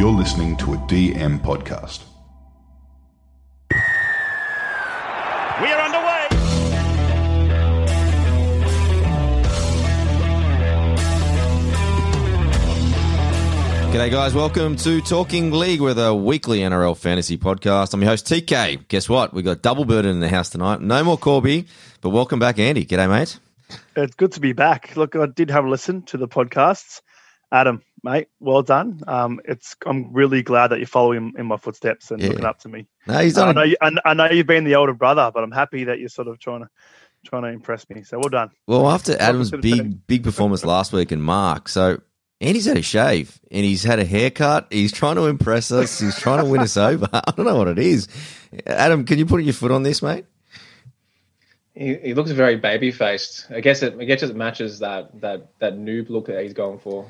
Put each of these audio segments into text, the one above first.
You're listening to a DM podcast. We are underway. G'day, guys. Welcome to Talking League with a weekly NRL fantasy podcast. I'm your host, TK. Guess what? We've got double burden in the house tonight. No more Corby, but welcome back, Andy. G'day, mate. It's good to be back. Look, I did have a listen to the podcasts. Adam, mate, well done. Um, it's I'm really glad that you're following in my footsteps and Yeah. looking up to me. No, he's I know, you, I, I know you've been the older brother, but I'm happy that you're sort of trying to trying to impress me. So well done. well, after Adam's big, big performance last week and Mark, so Andy's had a shave and he's had a haircut. He's trying to impress us. He's trying to win us over. I don't know what it is. Adam, can you put your foot on this, mate? He, he looks very baby faced. I guess it I guess it matches that that that noob look that he's going for.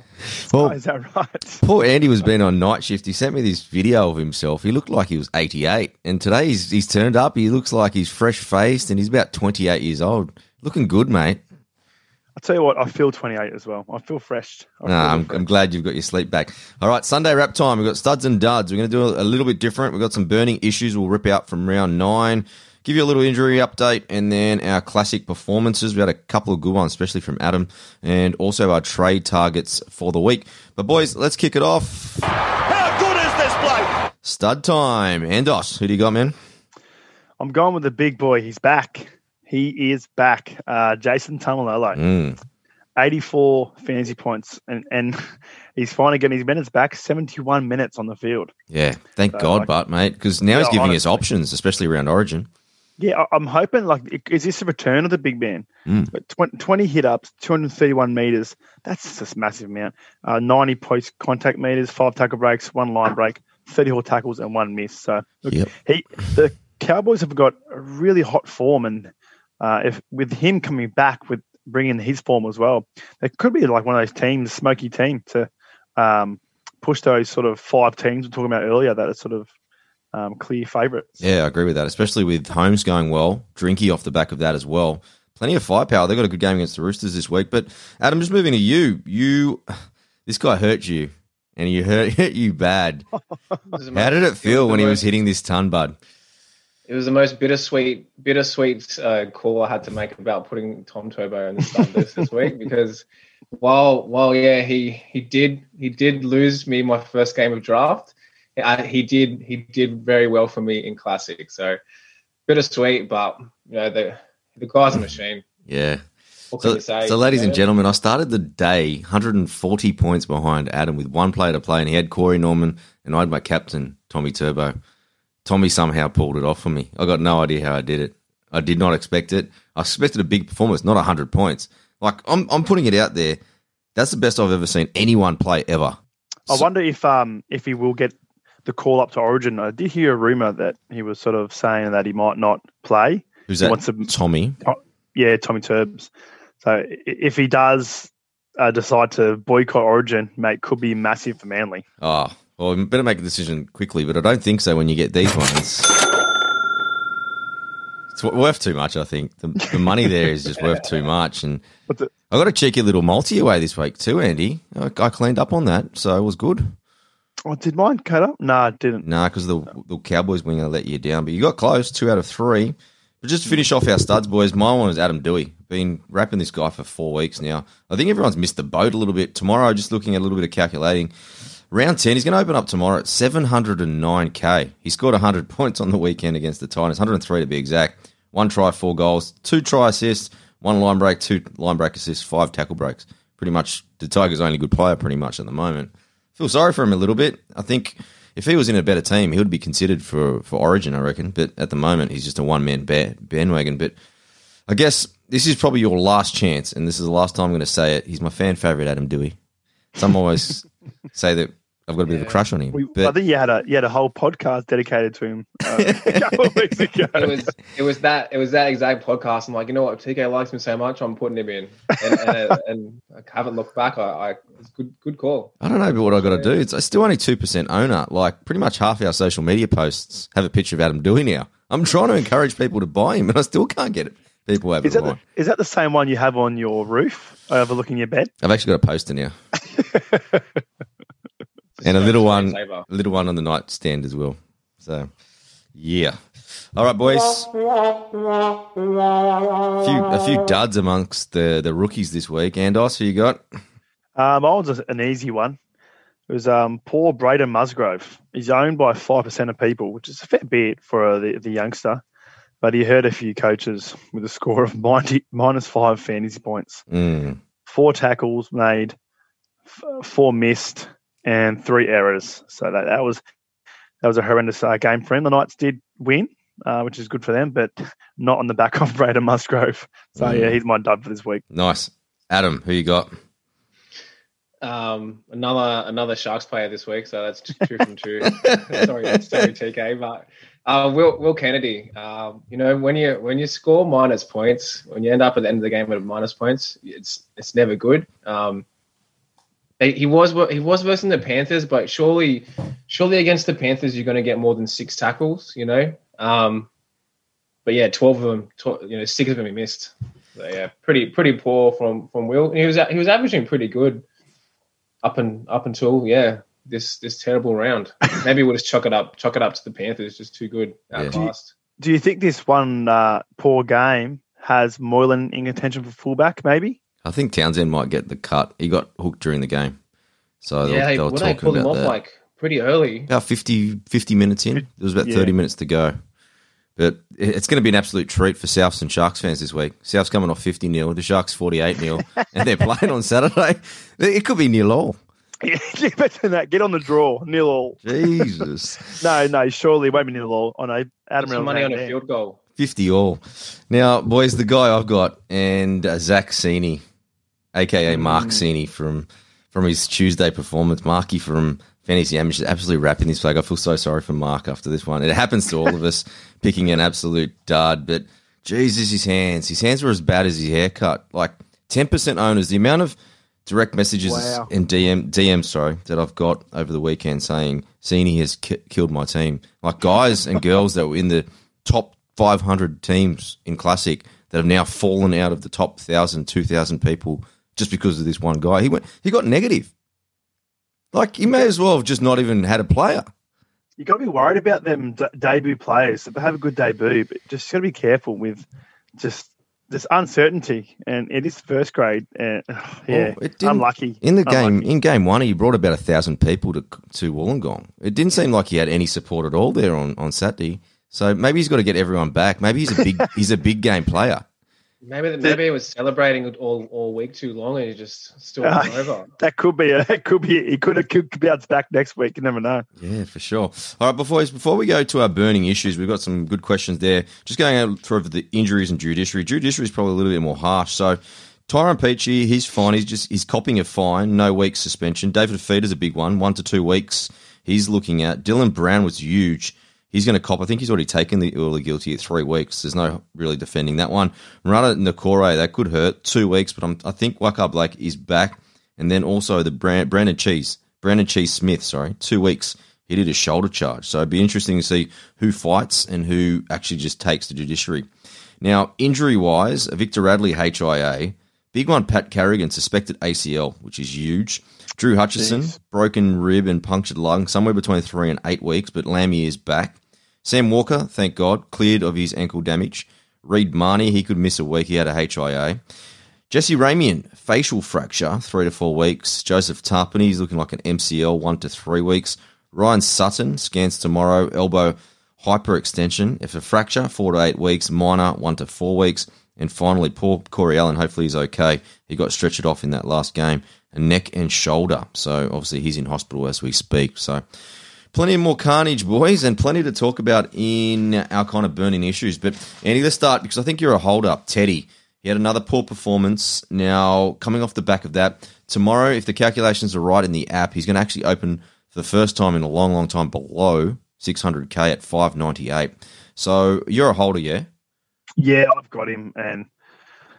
Well, Oh, is that right? Poor Andy was being on night shift. He sent me this video of himself. He looked like he was 88. And today he's, he's turned up. He looks like he's fresh faced and he's about 28 years old. Looking good, mate. I'll tell you what, I feel 28 as well. I feel fresh. I No, feel I'm, fresh. I'm glad you've got your sleep back. All right, Sunday wrap time. We've got studs and duds. We're going to do a, a little bit different. We've got some burning issues we'll rip out from round nine, give you a little injury update, and then our classic performances. We had a couple of good ones, especially from Adam, and also our trade targets for the week. But, boys, let's kick it off. How good is this bloke? Stud time. Andos, who do you got, man? I'm going with the big boy. He's back. He is back. Uh, Jason Taumalolo. Mm. 84 fantasy points, and, and he's finally getting his minutes back. 71 minutes on the field. Yeah, thank So, God, like- but mate, because now he's Yeah, giving us options, especially around Origin. Yeah, I'm hoping like is this a return of the big man? Mm. But tw- 20 hit ups, 231 meters. That's just a massive amount. Uh, 90 post contact meters, five tackle breaks, one line break, 34 tackles, and one miss. So look, Yep. he the Cowboys have got a really hot form, and uh, if with him coming back with bringing his form as well, it could be like one of those teams, smoky team, to um, push those sort of five teams we're talking about earlier that are sort of um, clear favourites. Yeah, I agree with that, especially with Holmes going well, Drinky off the back of that as well. Plenty of firepower. They've got a good game against the Roosters this week. But Adam, just moving to you, you this guy hurt you, and he hurt, hurt you bad. This is the How did it feel when he was hitting this ton, bud? It was the most bittersweet, bittersweet uh, call I had to make about putting Tom Turbo in the start list this week because while while yeah he he did he did lose me my first game of draft, I, he did he did very well for me in classic. So bittersweet, but you know the the guy's a machine. Yeah. So, so, ladies and gentlemen, I started the day 140 points behind Adam with one player to play, and he had Corey Norman, and I had my captain, Tommy Turbo. Tommy somehow pulled it off for me. I got no idea how I did it. I did not expect it. I expected a big performance, not 100 points. Like, I'm, I'm putting it out there. That's the best I've ever seen anyone play ever. I So- wonder if um if he will get the call up to Origin. I did hear a rumor that he was sort of saying that he might not play. Who's that? to- Tommy. Yeah, Tommy Turbs. So if he does uh, decide to boycott Origin, mate, could be massive for Manly. Oh, well, we better make a decision quickly, but I don't think so when you get these ones. It's worth too much, I think. The, the money there is just worth too much. And the, I got a cheeky little multi away this week too, Andy. I, I cleaned up on that, so it was good. Oh, did mine cut up? No, it didn't. Nah, because the, the Cowboys wing let you down, but you got close, two out of three. But just to finish off our studs, boys, my one was Adam Dewey. Been wrapping this guy for four weeks now. I think everyone's missed the boat a little bit. Tomorrow, just looking at a little bit of calculating, round 10, he's going to open up tomorrow at 709k. He scored 100 points on the weekend against the Titans, 103 to be exact. One try, four goals, two try assists, one line break, two line break assists, five tackle breaks. Pretty much the Tigers' only good player, pretty much at the moment. Feel sorry for him a little bit. I think if he was in a better team, he would be considered for, for Origin, I reckon. But at the moment, he's just a one man bandwagon. But I guess this is probably your last chance, and this is the last time I'm going to say it. He's my fan favorite, Adam Dewey. Some always say that I've got a bit of a crush on him. We, I think you had a you had a whole podcast dedicated to him uh, a couple of weeks ago. It was it was that it was that exact podcast. I'm like, you know what, TK likes me so much, I'm putting him in, and and, and I haven't looked back. I, I it's good good call. I don't know but what i got to do. It's, it's still only 2% owner. Like, pretty much half our social media posts have a picture of Adam Dewey now. I'm trying to encourage people to buy him, and I still can't get it. People have Is it that, the, is that the same one you have on your roof overlooking your bed? I've actually got a poster now. and a little one, a little one on the nightstand as well. So, yeah. All right, boys. A few, a few duds amongst the, the rookies this week. Andos, who you got? Um, I was an easy one. It was um, poor Braden Musgrove. He's owned by five percent of people, which is a fair bit for uh, the, the youngster. But he hurt a few coaches with a score of 90, minus five fantasy points. Mm, Four tackles made, f- four missed, and three errors. So that, that was that was a horrendous uh, game for him. The Knights did win, uh, which is good for them, but not on the back of Braden Musgrove. So Mm. yeah, he's my dud for this week. nice. Adam, who you got? Um, another another Sharks player this week, so that's two from two. sorry, sorry, TK, but uh, Will Will Kennedy. Um, you know, when you when you score minus points, when you end up at the end of the game with minus points, it's it's never good. Um, they- he was he was versus the Panthers, but surely surely against the Panthers, you're going to get more than six tackles. You know, um, but yeah, twelve of them, tw- you know, six of them he missed. So yeah, pretty pretty poor from from Will. He was he was averaging pretty good up and up until yeah this this terrible round. Maybe we'll just chuck it up chuck it up to the Panthers. Just too good Yeah. outclassed. Do you think this one uh, poor game has Moylan in contention for fullback? Maybe. I think Townsend might get the cut. He got hooked during the game. So they Yeah, were, they, they were well, they talking pulled him about off that. like pretty early. about 50, 50 minutes in. There was about Yeah. 30 minutes to go. But it's going to be an absolute treat for Souths and Sharks fans this week. Souths coming off 50 nil, the Sharks 48 nil, and they're playing on Saturday. It could be nil all. Get better than that. Get on the draw. Nil all. Jesus. No, no, surely it won't be nil all. I know. Adam some Reynolds money on ain't a field goal. 50 all. Now, boys, the guy I've got, and uh, Zach Sini, aka hmm. Mark Sini from from his Tuesday performance, Marky from Fantasy Amateur, absolutely wrapping this flag. I feel so sorry for Mark after this one. It happens to all of us picking an absolute dud, but Jesus, his hands. His hands were as bad as his haircut. Like 10% owners, the amount of direct messages Wow. and DM, DM, sorry, that I've got over the weekend saying Sini has ki- killed my team. Like guys and girls that were in the top 500 teams in Classic that have now fallen out of the top 1,000, 2,000 people just because of this one guy. He went, he got negative. Like he may as well have just not even had a player. you got to be worried about them d- debut players. They have a good debut, but just got to be careful with just this uncertainty. And it is first grade. And yeah, Oh, didn't- unlucky. In the game, Unlucky. in game one, he brought about a thousand people to to Wollongong. It didn't seem like he had any support at all there on, on Saturday. So maybe he's got to get everyone back. Maybe he's a big he's a big game player. Maybe maybe he was celebrating all all week too long and he just still ah, went over. That could be a. It could be. He could have could bounce back next week. You never know. Yeah, for sure. All right, before before we go to our burning issues, we've got some good questions there. Just going out through the injuries and judiciary. Judiciary is probably a little bit more harsh. So Tyrone Peachey, he's fine. He's just he's copying a fine, no week suspension. David Fifita's a big one, one to two weeks. He's looking at Dylan Brown was huge. He's going to cop. I think he's already taken the early guilty at three weeks. There's no really defending that one. Rana Niukore, that could hurt two weeks, but I'm, I think Waqa Blake is back. And then also the Brand, Brandon Cheese, Brandon Cheese Smith, sorry, two weeks. He did a shoulder charge. So it'd be interesting to see who fights and who actually just takes the judiciary. Now, injury wise, Victor Radley, HIA. Big one, Pat Carrigan, suspected ACL, which is huge. Drew Hutchison, Jeez. broken rib and punctured lung, somewhere between three and eight weeks, but Lammy is back. Sam Walker, thank God, cleared of his ankle damage. Reed Mahoney, he could miss a week. He had a HIA. Jesse Ramien, facial fracture, three to four weeks. Joseph Tapine, he's looking like an MCL, one to three weeks. Ryan Sutton, scans tomorrow, elbow hyperextension. If a fracture, four to eight weeks. Minor, one to four weeks. And finally, poor Corey Allen, hopefully he's okay. He got stretchered off in that last game, a neck and shoulder. So obviously he's in hospital as we speak. So plenty more carnage, boys, and plenty to talk about in our kind of burning issues. But Andy, let's start because I think you're a hold up. Teddy, he had another poor performance. Now, coming off the back of that, tomorrow, if the calculations are right in the app, he's going to actually open for the first time in a long, long time below 600k at 598. So you're a holder, yeah? Yeah, I've got him, and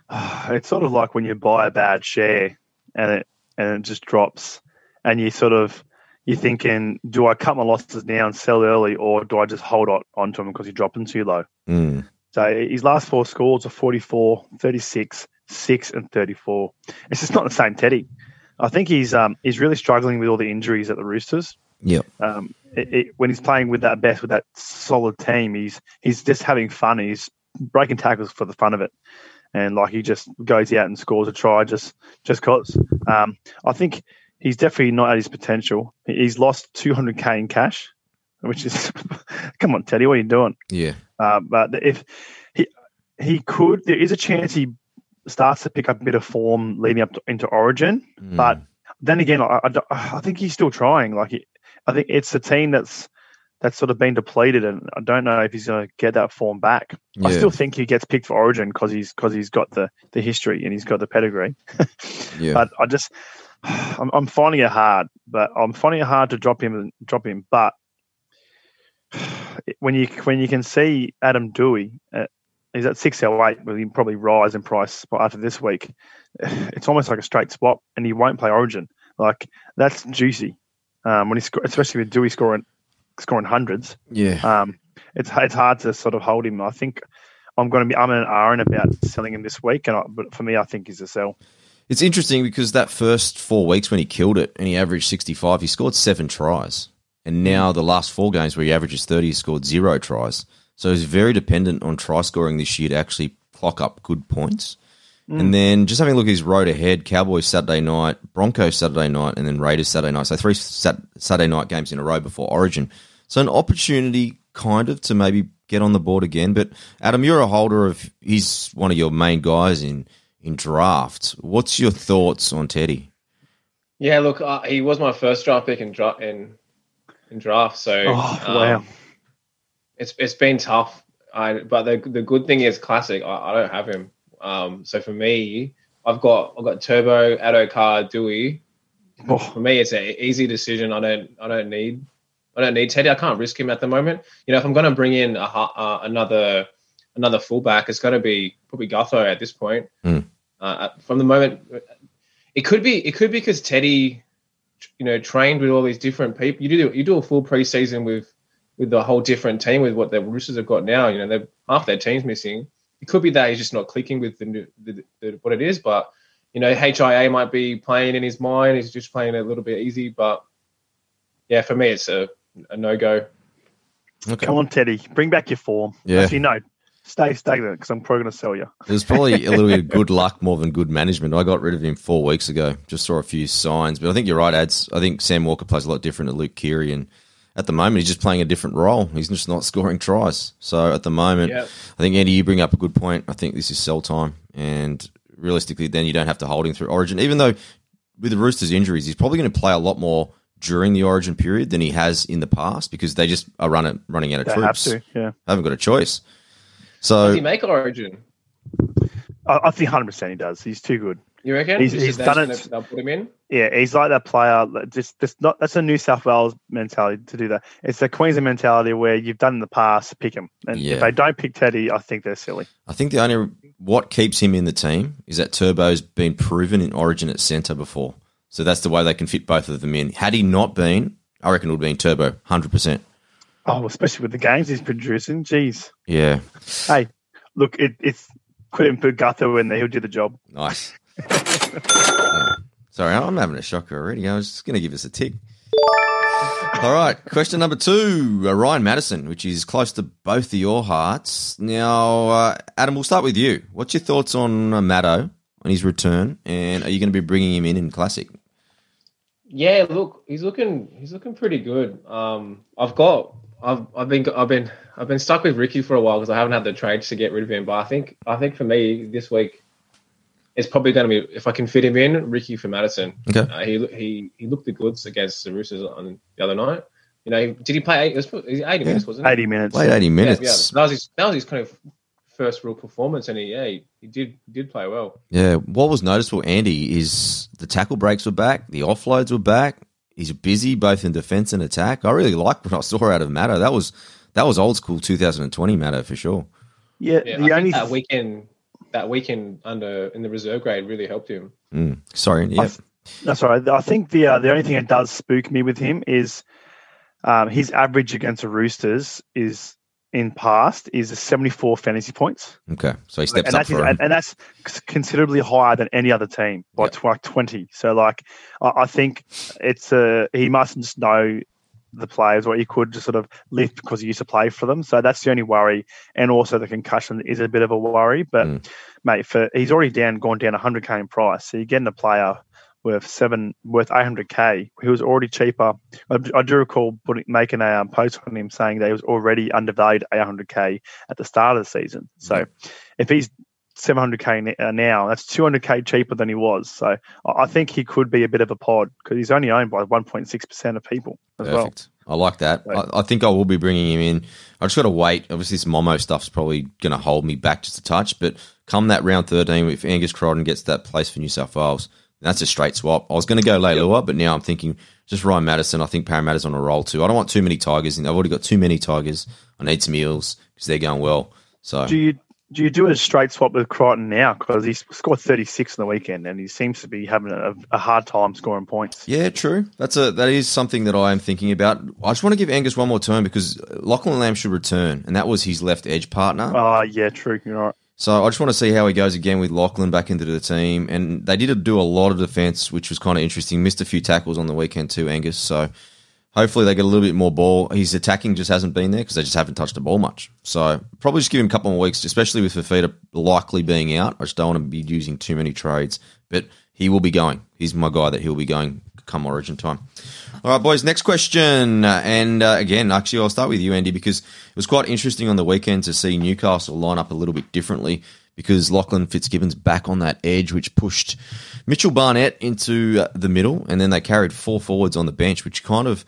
uh, it's sort of like when you buy a bad share and it and it just drops, and you sort of you're thinking, do I cut my losses now and sell early, or do I just hold on onto him because he's dropping too low? Mm. So his last four scores are 44, 36, 6, and 34. It's just not the same Teddy. I think he's um, he's really struggling with all the injuries at the Roosters. Yeah. Um, it, it, when he's playing with that best, with that solid team, he's he's just having fun. He's breaking tackles for the fun of it, and like he just goes out and scores a try just just cause. Um, I think he's definitely not at his potential. He's lost 200k in cash, which is come on, Teddy, what are you doing? Yeah. Uh, but if he he could, there is a chance he starts to pick up a bit of form leading up to, into Origin. Mm. But then again, I, I, I think he's still trying. Like he, I think it's a team that's that's sort of been depleted, and I don't know if he's going to get that form back. I still think he gets picked for Origin because he's because he's got the the history and he's got the pedigree. Yeah. But I just I'm, I'm finding it hard, but I'm finding it hard to drop him drop him. But when you when you can see Adam Dewey, uh, he's at six oh eight, but he'll probably rise in price after this week. It's almost like a straight swap, and he won't play Origin. Like that's juicy. Um, when he sco- especially with Dewey scoring scoring hundreds, yeah. um, it's it's hard to sort of hold him. I think I'm going to be I'm an Aaron about selling him this week, and I, but for me, I think he's a sell. It's interesting because that first four weeks when he killed it and he averaged 65, he scored seven tries. And hmm. now the last four games where he averages 30, he scored zero tries. So he's very dependent on try scoring this year to actually clock up good points. Hmm. And then just having a look at his road ahead Cowboys Saturday night, Broncos Saturday night, and then Raiders Saturday night. So three sat- Saturday night games in a row before Origin. So an opportunity kind of to maybe get on the board again. But Adam, you're a holder of, he's one of your main guys in, in draft. What's your thoughts on Teddy? Yeah, look, uh, he was my first draft pick in draft in in draft. So Oh, um, wow. it's it's been tough. I but the the good thing is classic. I, I don't have him. Um, so for me, I've got I've got Turbo, Addo-Carr, Dewey. Oh, For me, it's an easy decision. I don't I don't need I don't need Teddy. I can't risk him at the moment. You know, if I'm going to bring in a, uh, another another fullback, it's going to be probably Gutho at this point. Hmm. Uh, from the moment, it could be it could be because Teddy, you know, trained with all these different people. You do you do a full preseason with with the whole different team with what the Roosters have got now. You know, they've half their team's missing. It could be that he's just not clicking with the, new, the, the what it is, but you know, HIA might be playing in his mind. He's just playing a little bit easy, but yeah, for me, it's a, a no go. Okay. come on, Teddy, bring back your form. Yeah. Actually, no, stay stagnant because I'm probably going to sell you. It was probably a little bit of good luck more than good management. I got rid of him four weeks ago. Just saw a few signs, but I think you're right, Ads. I think Sam Walker plays a lot different to Luke Keary, and at the moment he's just playing a different role. He's just not scoring tries. So at the moment, Yeah. I think Andy, you bring up a good point. I think this is sell time, and realistically, then you don't have to hold him through Origin. Even though with the Roosters' injuries, he's probably going to play a lot more during the Origin period than he has in the past because they just are running running out of They have troops. to. Yeah, Haven't got a choice. Does he make Origin? I, I think 100 percent he does. He's too good. You reckon? He's- he's done it- They'll put him in. Yeah, he's like that player. Just, just not. That's a New South Wales mentality to do that. It's the Queensland mentality where you've done in the past, pick him. And Yeah. if they don't pick Teddy, I think they're silly. I think the only what keeps him in the team is that Turbo's been proven in Origin at centre before, so that's the way they can fit both of them in. Had he not been, I reckon it would have been Turbo, hundred percent. Oh, especially with the games he's producing. Jeez. Yeah, Hey, look, it, it's put him put Gutho in there. He'll do the job. nice. Yeah. Sorry, I'm having a shocker already. I was just going to give us a tick. All right, question number two, uh, Ryan Matterson, which is close to both of your hearts. Now, uh, Adam, we'll start with you. What's your thoughts on uh, Maddo on his return, and are you going to be bringing him in in Classic? Yeah, look, he's looking he's looking pretty good. Um, I've got I've I've been I've been I've been stuck with Ricky for a while because I haven't had the trades to get rid of him. But I think I think for me this week, it's probably going to be if I can fit him in, Ricky for Matterson. Okay. Uh, he he he looked the goods against the Roosters on the other night. You know, did he play? Eight, it was, it was eighty minutes, wasn't it? 80 minutes. Played 80 Yeah, minutes. yeah. That was his that was his kind of first real performance, and he yeah he, he did he did play well. Yeah, what was noticeable, Andy, is the tackle breaks were back, the offloads were back. He's busy both in defence and attack. I really liked what I saw out of Matto. That was that was old school 2020 Matto for sure. Yeah, Yeah, the I only that weekend that weekend under in the reserve grade really helped him. Mm. Sorry, yeah, That's all right. I think the uh, the only thing that does spook me with him is um, his average against the Roosters is in past is 74 fantasy points. Okay, so he steps and up that's, for him. and, that's considerably higher than any other team by Yep. like 20. So like I, I think it's a he mustn't just know the players or he could just sort of lift because he used to play for them. So that's the only worry. And also the concussion is a bit of a worry. But Mm. mate, for he's already down gone down 100k in price. So you're getting a player worth seven worth 800k. He was already cheaper. I, I do recall putting, making a um, post on him saying that he was already undervalued 800k at the start of the season. So if he's 700k n- uh, now, that's 200k cheaper than he was. So I think he could be a bit of a pod because he's only owned by 1.6% of people as well. Perfect. I like that. I, I think I will be bringing him in. I just got to wait. Obviously, this Momo stuff's probably going to hold me back just a touch. But come that round 13, if Angus Crichton gets that place for New South Wales, that's a straight swap. I was going to go Leilua, but now I'm thinking just Ryan Matterson. I think Parramatta's on a roll too. I don't want too many Tigers. in. I've already got too many Tigers. I need some Eels because they're going well. So Do you do you do a straight swap with Crichton now because he scored 36 in the weekend and he seems to be having a, a hard time scoring points? Yeah, true. That's a that is something that I am thinking about. I just want to give Angus one more turn because Lachlan Lam should return, and that was his left edge partner. Oh yeah, true. You're right. So I just want to see how he goes again with Lachlan back into the team. And they did do a lot of defense, which was kind of interesting. Missed a few tackles on the weekend too, Angus. So hopefully they get a little bit more ball. His attacking just hasn't been there because they just haven't touched the ball much. So probably just give him a couple more weeks, especially with Fifita likely being out. I just don't want to be using too many trades, but he will be going. He's my guy that he'll be going come Origin time. All right, boys. Next question, Uh, and uh, again, actually, I'll start with you, Andy, because it was quite interesting on the weekend to see Newcastle line up a little bit differently because Lachlan Fitzgibbon's back on that edge, which pushed Mitchell Barnett into uh, the middle, and then they carried four forwards on the bench, which kind of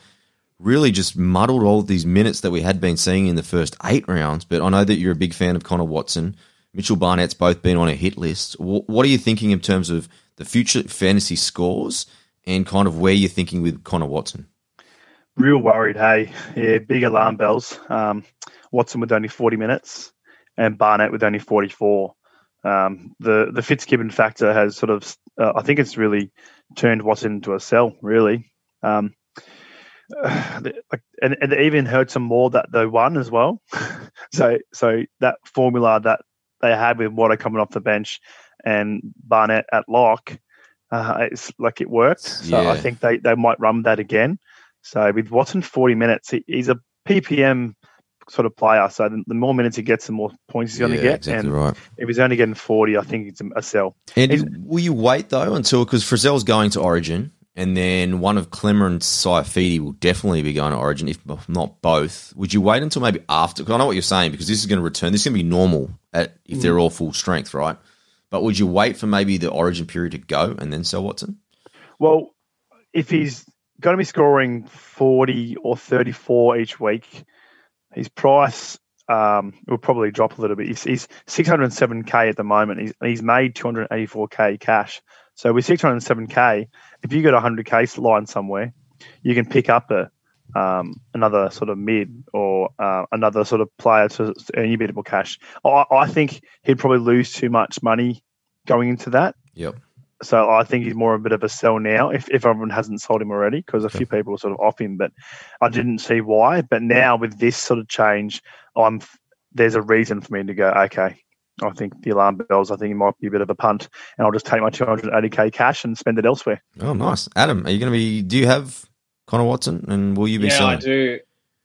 really just muddled all these minutes that we had been seeing in the first eight rounds. But I know that you're a big fan of Connor Watson. Mitchell Barnett's both been on a hit list. Wh- What are you thinking in terms of the future fantasy scores and kind of where you're thinking with Connor Watson? Real worried, hey. Yeah, big alarm bells. Um, Watson with only 40 minutes and Barnett with only 44. Um, the the Fitzgibbon factor has sort of, uh, I think it's really turned Watson into a sell, really. Um, and, and it even hurts some more that they won as well. so so that formula that they had with Water coming off the bench and Barnett at lock, uh, it's like it worked. So Yeah. I think they, they might run that again. So with Watson, 40 minutes, he, he's a PPM sort of player. So the, the more minutes he gets, the more points he's going to get. exactly and right. if he's only getting 40, I think it's a, sell. Andy, Is- will you wait though until because Frizell's going to Origin, and then one of Klemmer and Saifiti will definitely be going to Origin, if not both. Would you wait until maybe after? Because I know what you're saying because this is going to return. This is going to be normal at if they're all full strength, right? But would you wait for maybe the Origin period to go and then sell Watson? Well, if he's going to be scoring 40 or 34 each week, his price um, will probably drop a little bit. He's, he's 607k at the moment. He's, he's made 284k cash. So with 607k, if you got a 100k line somewhere, you can pick up a um, another sort of mid or uh, another sort of player to earn you more cash. I, I think he'd probably lose too much money going into that. Yep. So I think he's more of a bit of a sell now, if, if everyone hasn't sold him already, because a few people are sort of off him, but I didn't see why. But now with this sort of change, I'm there's a reason for me to go. Okay, I think the alarm bells. I think it might be a bit of a punt, and I'll just take my 280k cash and spend it elsewhere. Oh, nice. Adam, are you going to be? Do you have Connor Watson, and will you be yeah, selling? I do.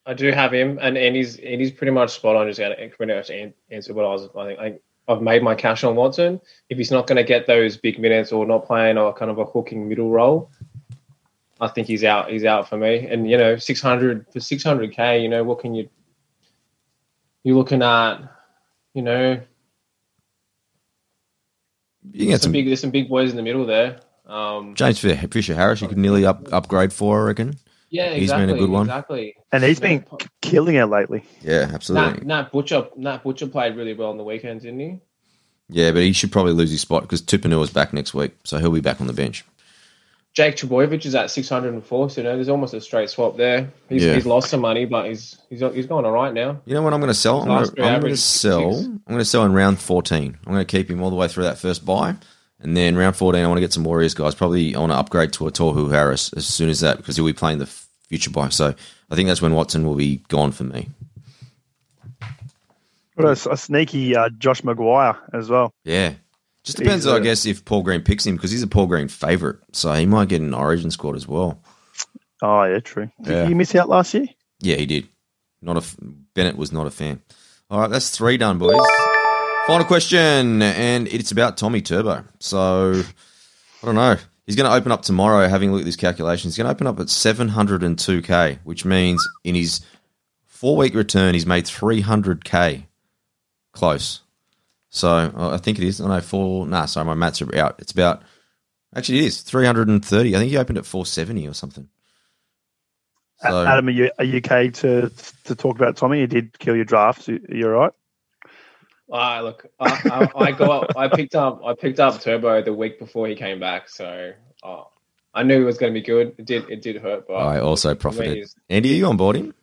I do have him, and and he's and he's pretty much spot on. Just pretty much answer what I was. I think I, I've made my cash on Watson. If he's not going to get those big minutes or not playing or kind of a hooking middle role, I think he's out. He's out for me. And you know, six hundred for six hundred k. You know, what can you? You're looking at, you know, You get some some big. There's some big boys in the middle there. Um, James Fisher Harris. You could nearly up upgrade for, I reckon. yeah, he's been a good one. Exactly. And he's been k- killing it lately. Yeah, absolutely. Nat, Nat Butcher. Nat Butcher played really well on the weekend, didn't he? Yeah, but he should probably lose his spot because Tupouniua's back next week, so he'll be back on the bench. Jake Trbojevic is at 604, so you know, there's almost a straight swap there. He's, Yeah. he's lost some money, but he's he's he's going all right now. You know what I'm going to sell? I'm going to, I'm going to averaged sell. six. I'm going to sell in round 14. I'm going to keep him all the way through that first buy, and then round 14, I want to get some Warriors guys. Probably I want to upgrade to a Tohu Harris as soon as that because he'll be playing the future buy. So I think that's when Watson will be gone for me. What a, a sneaky uh, Josh McGuire as well. Yeah. Just depends, uh, I guess, if Paul Green picks him because he's a Paul Green favourite. So he might get an origin squad as well. Oh yeah, true. Did Yeah. you miss out last year? Yeah, he did. Not a f- Bennett was not a fan. All right, that's three done, boys. Final question, and it's about Tommy Turbo. So I don't know. He's going to open up tomorrow. Having a look at these calculations, he's going to open up at seven hundred and two k, which means in his four week return, he's made three hundred k. Close. So uh, I think it is. I know four. Nah, sorry, my maths are out. It's about. Actually, it is three hundred and thirty. I think he opened at four seventy or something. So- Adam, are you, are you okay to to talk about Tommy? You did kill your draft. You, you're right. Ah, look, I, I, I got, I picked up, I picked up Turbo the week before he came back, so oh, I knew it was going to be good. It did, it did hurt, but I also profited. Andy, are you on board him?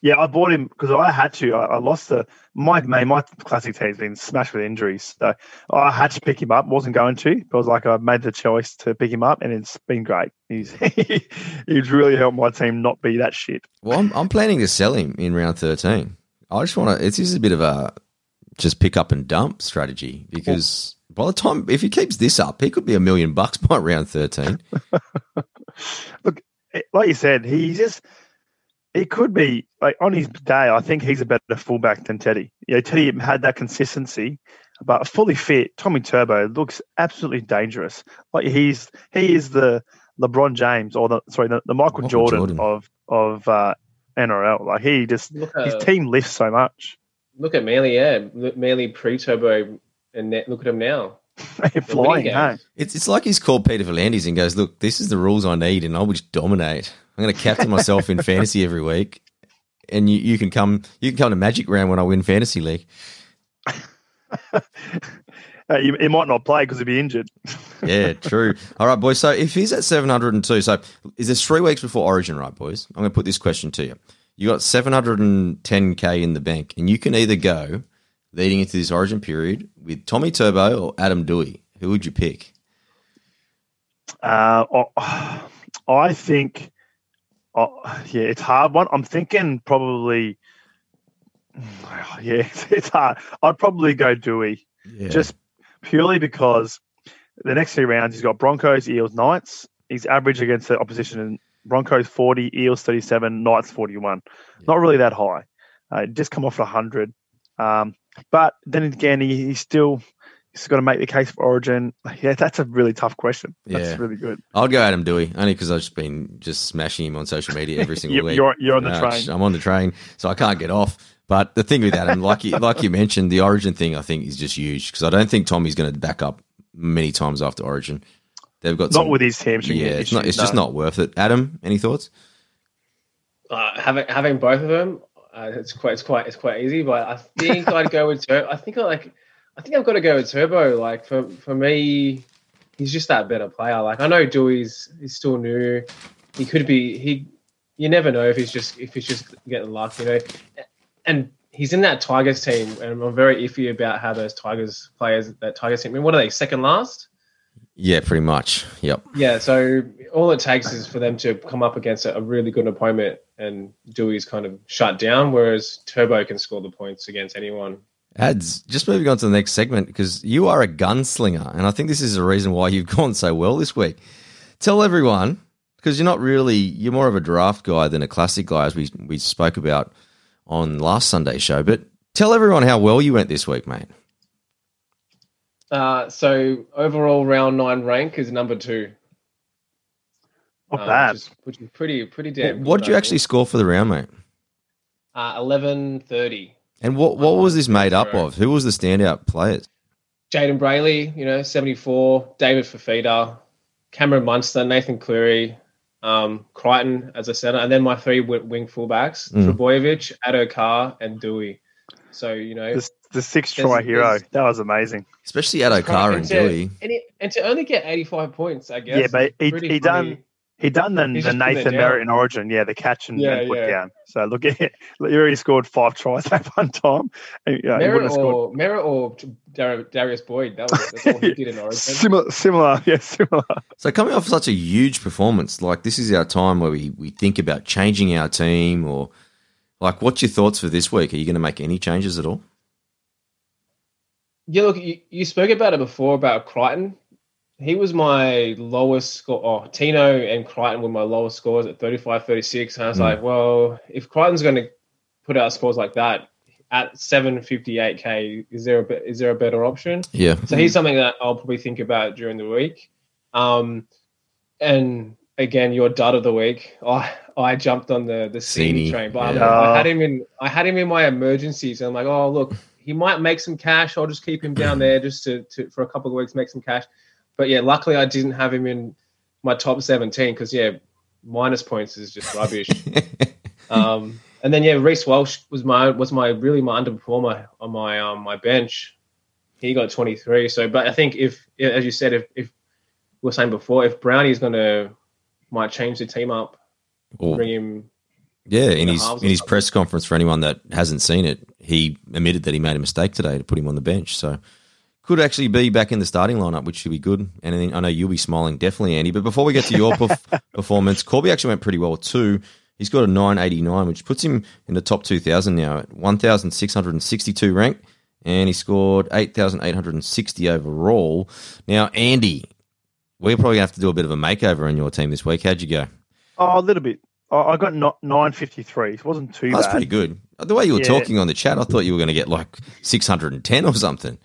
Yeah, I bought him because I had to. I, I lost the my my my classic team's been smashed with injuries, so I had to pick him up. wasn't going to, but I was like, I made the choice to pick him up, and it's been great. He's he's really helped my team not be that shit. Well, I'm, I'm planning to sell him in round 13. I just want to, it's just a bit of a just pick up and dump strategy because by the time, if he keeps this up, he could be a million bucks by round 13. Eh, Like you said, he just he could be like on his day. I think he's a better fullback than Teddy. You know, Teddy had that consistency, but fully fit. Tommy Turbo looks absolutely dangerous. Like he's he is the LeBron James or the sorry the, the Michael, Michael Jordan, Jordan. of of uh, NRL. Like he just look his team lifts so much. Look at Manly, yeah, look, Manly pre-Turbo, and net, look at him now. They're They're flying. winning Hey? games. It's, it's like he's called Peter V'landys and goes, look, this is the rules I need and I will just dominate. I'm going to captain myself in fantasy every week. And you, you can come, you can come to Magic Round when I win fantasy league. Uh, he, he might not play because he'd be injured. Yeah, true. All right, boys. So if he's at 702, so is this three weeks before Origin, right, boys? I'm going to put this question to you. You got 710k in the bank, and you can either go leading into this Origin period with Tommy Turbo or Adam Dewey. Who would you pick? Uh, oh, I think, oh, yeah, it's hard one. I'm thinking probably, yeah, it's, hard. I'd probably go Dewey Yeah. just purely because the next three rounds he's got Broncos, Eels, Knights. He's average against the opposition Broncos 40, Eels 37, Knights 41. Not really that high. Uh, just come off 100. Um, but then again, he, he's still. He's got to make the case for Origin. Yeah, that's a really tough question. That's Yeah. really good. I'll go Adam Dewey only because I've just been just smashing him on social media every single You- week. you're- you're on the Uh, train. I'm on the train, so I can't get off. But the thing with Adam, like you, like you mentioned, the Origin thing, I think is just huge because I don't think Tommy's going to back up many times after Origin. They've got Not some, with his hamstring. yeah, it's not. It's just not worth it. Adam, any thoughts? Uh, having having both of them, uh, it's quite it's quite it's quite easy. But I think I'd go with Turbo. I think I like. I think I've got to go with Turbo. Like for for me, he's just that better player. Like I know Dewey's he's still new. He could be he. You never know if he's just if he's just getting luck, you know. And he's in that Tigers team, and I'm very iffy about how those Tigers players that Tigers team. I mean, what are they second last? Yeah, pretty much. Yep. Yeah, so all it takes is for them to come up against a, really good opponent and Dewey's kind of shut down, whereas Turbo can score the points against anyone. Ads. Just moving on to the next segment because you are a gunslinger, and I think this is the reason why you've gone so well this week. Tell everyone because you're not really you're more of a draft guy than a classic guy, as we we spoke about on last Sunday show. But tell everyone how well you went this week, mate. Uh, so overall round nine rank is number two. Not uh, bad. Which is, which is pretty pretty damn. what good, did you actually score for the round, mate? Uh, Eleven thirty. And what what was this made up of? Who was the standout players? Jayden Brailey, you know, seventy four. David Fifita, Cameron Munster, Nathan Cleary, um, Crichton, as I said, and then my three wing fullbacks: Mm. Trbojevic, Addo Carr, and Dewey. So you know, The, the six There's- try hero. there's- That was amazing. Especially at Carr and to, Dewey. And, he, and to only get 85 points, I guess. Yeah, but he, pretty he funny. done he done the, the just putting it Nathan down. Merritt in Origin. Yeah, the catch and, Yeah, and put yeah. down. So look at it. You already scored five tries that one time. And, yeah, he Merritt wouldn't have scored. or, Merritt or Darius Boyd. That was that's all he did in Origin. Similar, similar, yeah, similar. So coming off such a huge performance, like this is our time where we, we think about changing our team or like what's your thoughts for this week? Are you going to make any changes at all? Yeah, look, you, you spoke about it before about Crichton. He was my lowest score. Oh, Tino and Crichton were my lowest scores at 35, 36. And I was Mm. like, well, if Crichton's going to put out scores like that at 758k, is there a is there a better option? Yeah. So he's something that I'll probably think about during the week. Um, and again, your dud of the week. I I jumped on the the Sini, Sini train, but I'm- yeah. I had him in I had him in my emergencies. And I'm like, oh look, he might make some cash. I'll just keep him down there just to, to for a couple of weeks make some cash. But yeah, luckily I didn't have him in my top 17 because yeah, minus points is just rubbish. um, and then yeah, Reece Walsh was my was my really my underperformer on my um my bench. He got 23. So, but I think if as you said, if if we were saying before, if Brownie's going to might change the team up, Or- bring him. Yeah, in his in his press conference for anyone that hasn't seen it, he admitted that he made a mistake today to put him on the bench. So could actually be back in the starting lineup, which should be good. And I know you'll be smiling, definitely, Andy. But before we get to your perf- performance, Corby actually went pretty well too. He's got a 989, which puts him in the top 2,000 now at 1,662 rank, and he scored 8,860 overall. Now, Andy, we're probably going to have to do a bit of a makeover on your team this week. How'd you go? Oh, a little bit. I I got 953. It wasn't too oh, That's bad. pretty good. The way you were Yeah. talking on the chat, I thought you were going to get like 610 or something.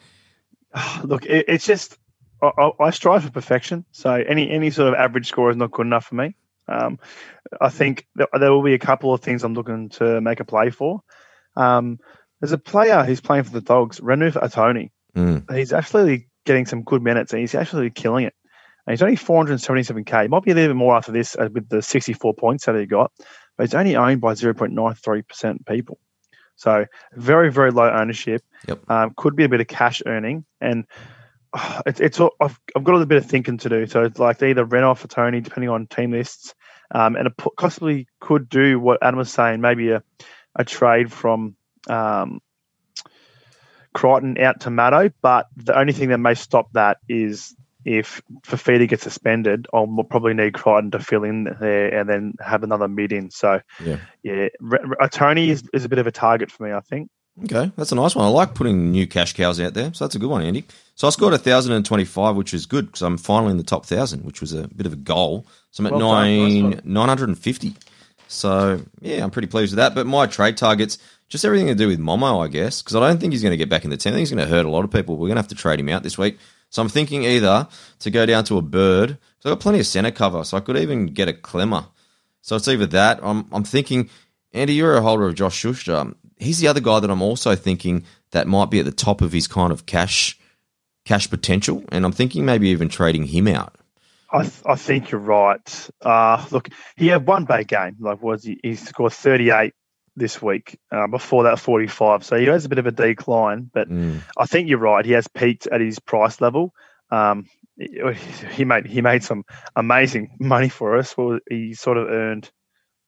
Look, it, it's just I, I- strive for perfection. So any any sort of average score is not good enough for me. Um, I think that there will be a couple of things I'm looking to make a play for. Um, there's a player who's playing for the Dogs, Renouf Atoni. Mm. He's actually getting some good minutes and he's actually killing it. And he's only 477k. It might be a little bit more after this uh, with the 64 points that he got, but he's only owned by 0.93% people. So very, very low ownership. Yep. Um, could be a bit of cash earning. And uh, it's, it's all, I've, I've got a little bit of thinking to do. So it's like they either rent off or Tony, depending on team lists. Um, and it possibly could do what Adam was saying, maybe a, a trade from um, Crichton out to Maddo. But the only thing that may stop that is if Fifita gets suspended, I'll probably need Crichton to fill in there and then have another mid in. So, Yeah. yeah, Re- Re- Tony is, is a bit of a target for me, I think. Okay, that's a nice one. I like putting new cash cows out there, so that's a good one, Andy. So I scored 1,025, which is good because I'm finally in the top 1,000, which was a bit of a goal. So I'm at Well done, nice nine 950. So, yeah, I'm pretty pleased with that. But my trade targets, just everything to do with Momo, I guess, because I don't think he's going to get back in the team. I think he's going to hurt a lot of people. We're going to have to trade him out this week. So I'm thinking either to go down to a bird, because I've got plenty of centre cover, so I could even get a Klemmer. So it's either that. I'm, I'm thinking, Andy, you're a holder of Josh Schuster. He's the other guy that I'm also thinking that might be at the top of his kind of cash cash potential, and I'm thinking maybe even trading him out. I, th- I think you're right. Uh, look, he had one bad game. Like, was he? He scored 38 this week. Uh, before that, 45. So he has a bit of a decline. But Mm. I think you're right. He has peaked at his price level. Um, he made he made some amazing money for us. Well, he sort of earned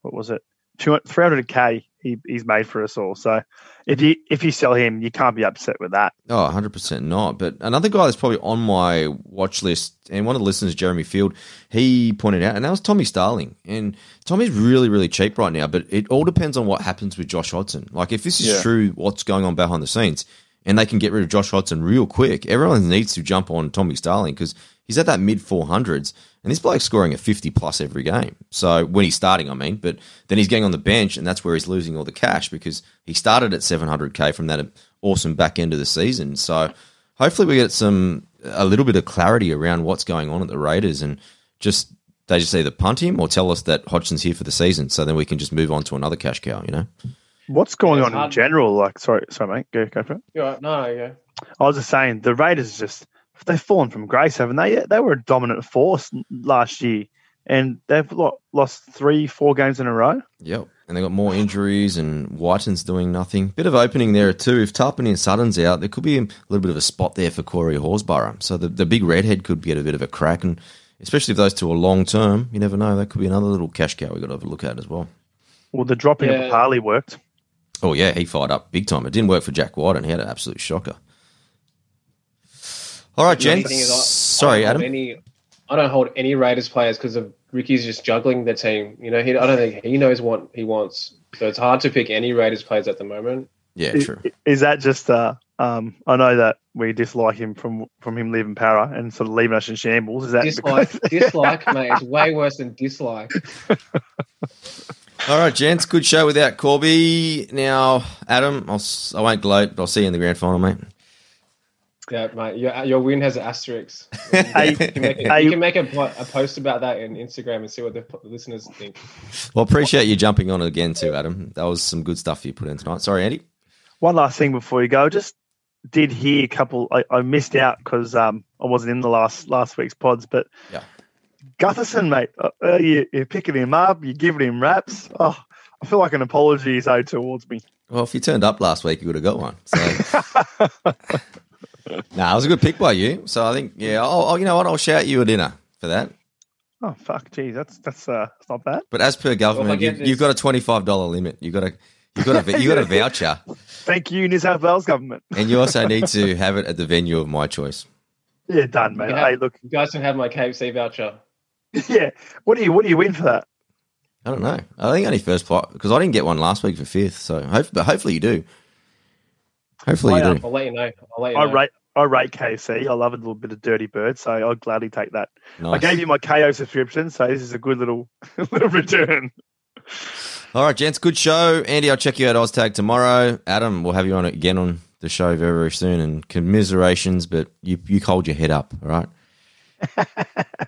what was it, 300k. He, he's made for us all. So if you if you sell him, you can't be upset with that. Oh, 100% not. But another guy that's probably on my watch list, and one of the listeners, Jeremy Field, he pointed out, and that was Tommy Starling. And Tommy's really, really cheap right now, but it all depends on what happens with Josh Hodgson. Like, if this is Yeah. true, what's going on behind the scenes, and they can get rid of Josh Hodgson real quick, everyone needs to jump on Tommy Starling because he's at that mid 400s, and this bloke's scoring a 50 plus every game. So, when he's starting, I mean, but then he's getting on the bench, and that's where he's losing all the cash because he started at 700k from that awesome back end of the season. So, hopefully, we get some a little bit of clarity around what's going on at the Raiders and just they just either punt him or tell us that Hodgson's here for the season, so then we can just move on to another cash cow. You know. What's going Yeah, on it's in general? Like, sorry, sorry, mate. Go, go for it. You're right. No, no, yeah. I was just saying the Raiders just they've fallen from grace, haven't they? They were a dominant force last year, and they've lost three, four games in a row. Yep. And they got more injuries, and Wighton's doing nothing. Bit of opening there too. If Tapine and Sutton's out, there could be a little bit of a spot there for Corey Horsburgh. So the, the big redhead could get a bit of a crack, and especially if those two are long term, you never know. That could be another little cash cow we got to have a look at as well. Well, the dropping Yeah. of Harley worked. Oh yeah, he fired up big time. It didn't work for Jack White, and he had an absolute shocker. All right, The only gents. thing is I- Sorry, I don't Adam. hold Any, I don't hold any Raiders players because of Ricky's just juggling the team. You know, he, I don't think he knows what he wants. So it's hard to pick any Raiders players at the moment. Yeah, I- true. Is that just uh, Um, I know that we dislike him from from him leaving Para and sort of leaving us in shambles. Is that Dislike, because- dislike, mate. It's way worse than dislike. All right, gents, good show without Corby. Now, Adam, I'll, s- I won't gloat, but I'll see you in the grand final, mate. Yeah, mate. Your your win has an asterisk. Hey, You can make, a, you can make a, a post about that in Instagram and see what the listeners think. Well, appreciate you jumping on again too, Adam. That was some good stuff you put in tonight. Sorry, Andy. One last thing before you go, just did hear a couple. I, I missed out because um, I wasn't in the last last week's pods, but Yeah. Gutherson, mate, uh, uh, you, you're picking him up, you're giving him wraps. Oh, I feel like an apology is owed towards me. Well, if you turned up last week, you would have got one. So, nah, it was a good pick by you. So I think, yeah, I'll, I'll- you know what? I'll shout you a dinner for that. Oh fuck, geez, that's that's uh, that's not bad. But as per government, get you, you've got a twenty-five dollar limit. You've got a, you've got a, you got a voucher, Thank you, New South Wales government. and you also need to have it at the venue of my choice. Yeah, done, mate. Yeah. Hey, look, You guys can have my KFC voucher. yeah. What do you what do you win for that? I don't know. I think only first plot because I didn't get one last week for fifth. So, hope, but hopefully you do. Hopefully I, you do. I'll let you know. I'll let you I know. rate I rate KFC. I love a little bit of dirty bird, so I'll gladly take that. I gave you my Kayo subscription, so this is a good little little return. All right, gents, good show. Andy, I'll check you out Oztag tomorrow. Adam, we'll have you on again on the show very, very soon. And commiserations, but you you hold your head up, all right?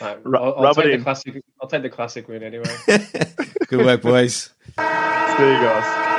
Right, Ru- I'll, I'll it take in. the classic. I'll take the classic win anyway. good work, boys. See you guys.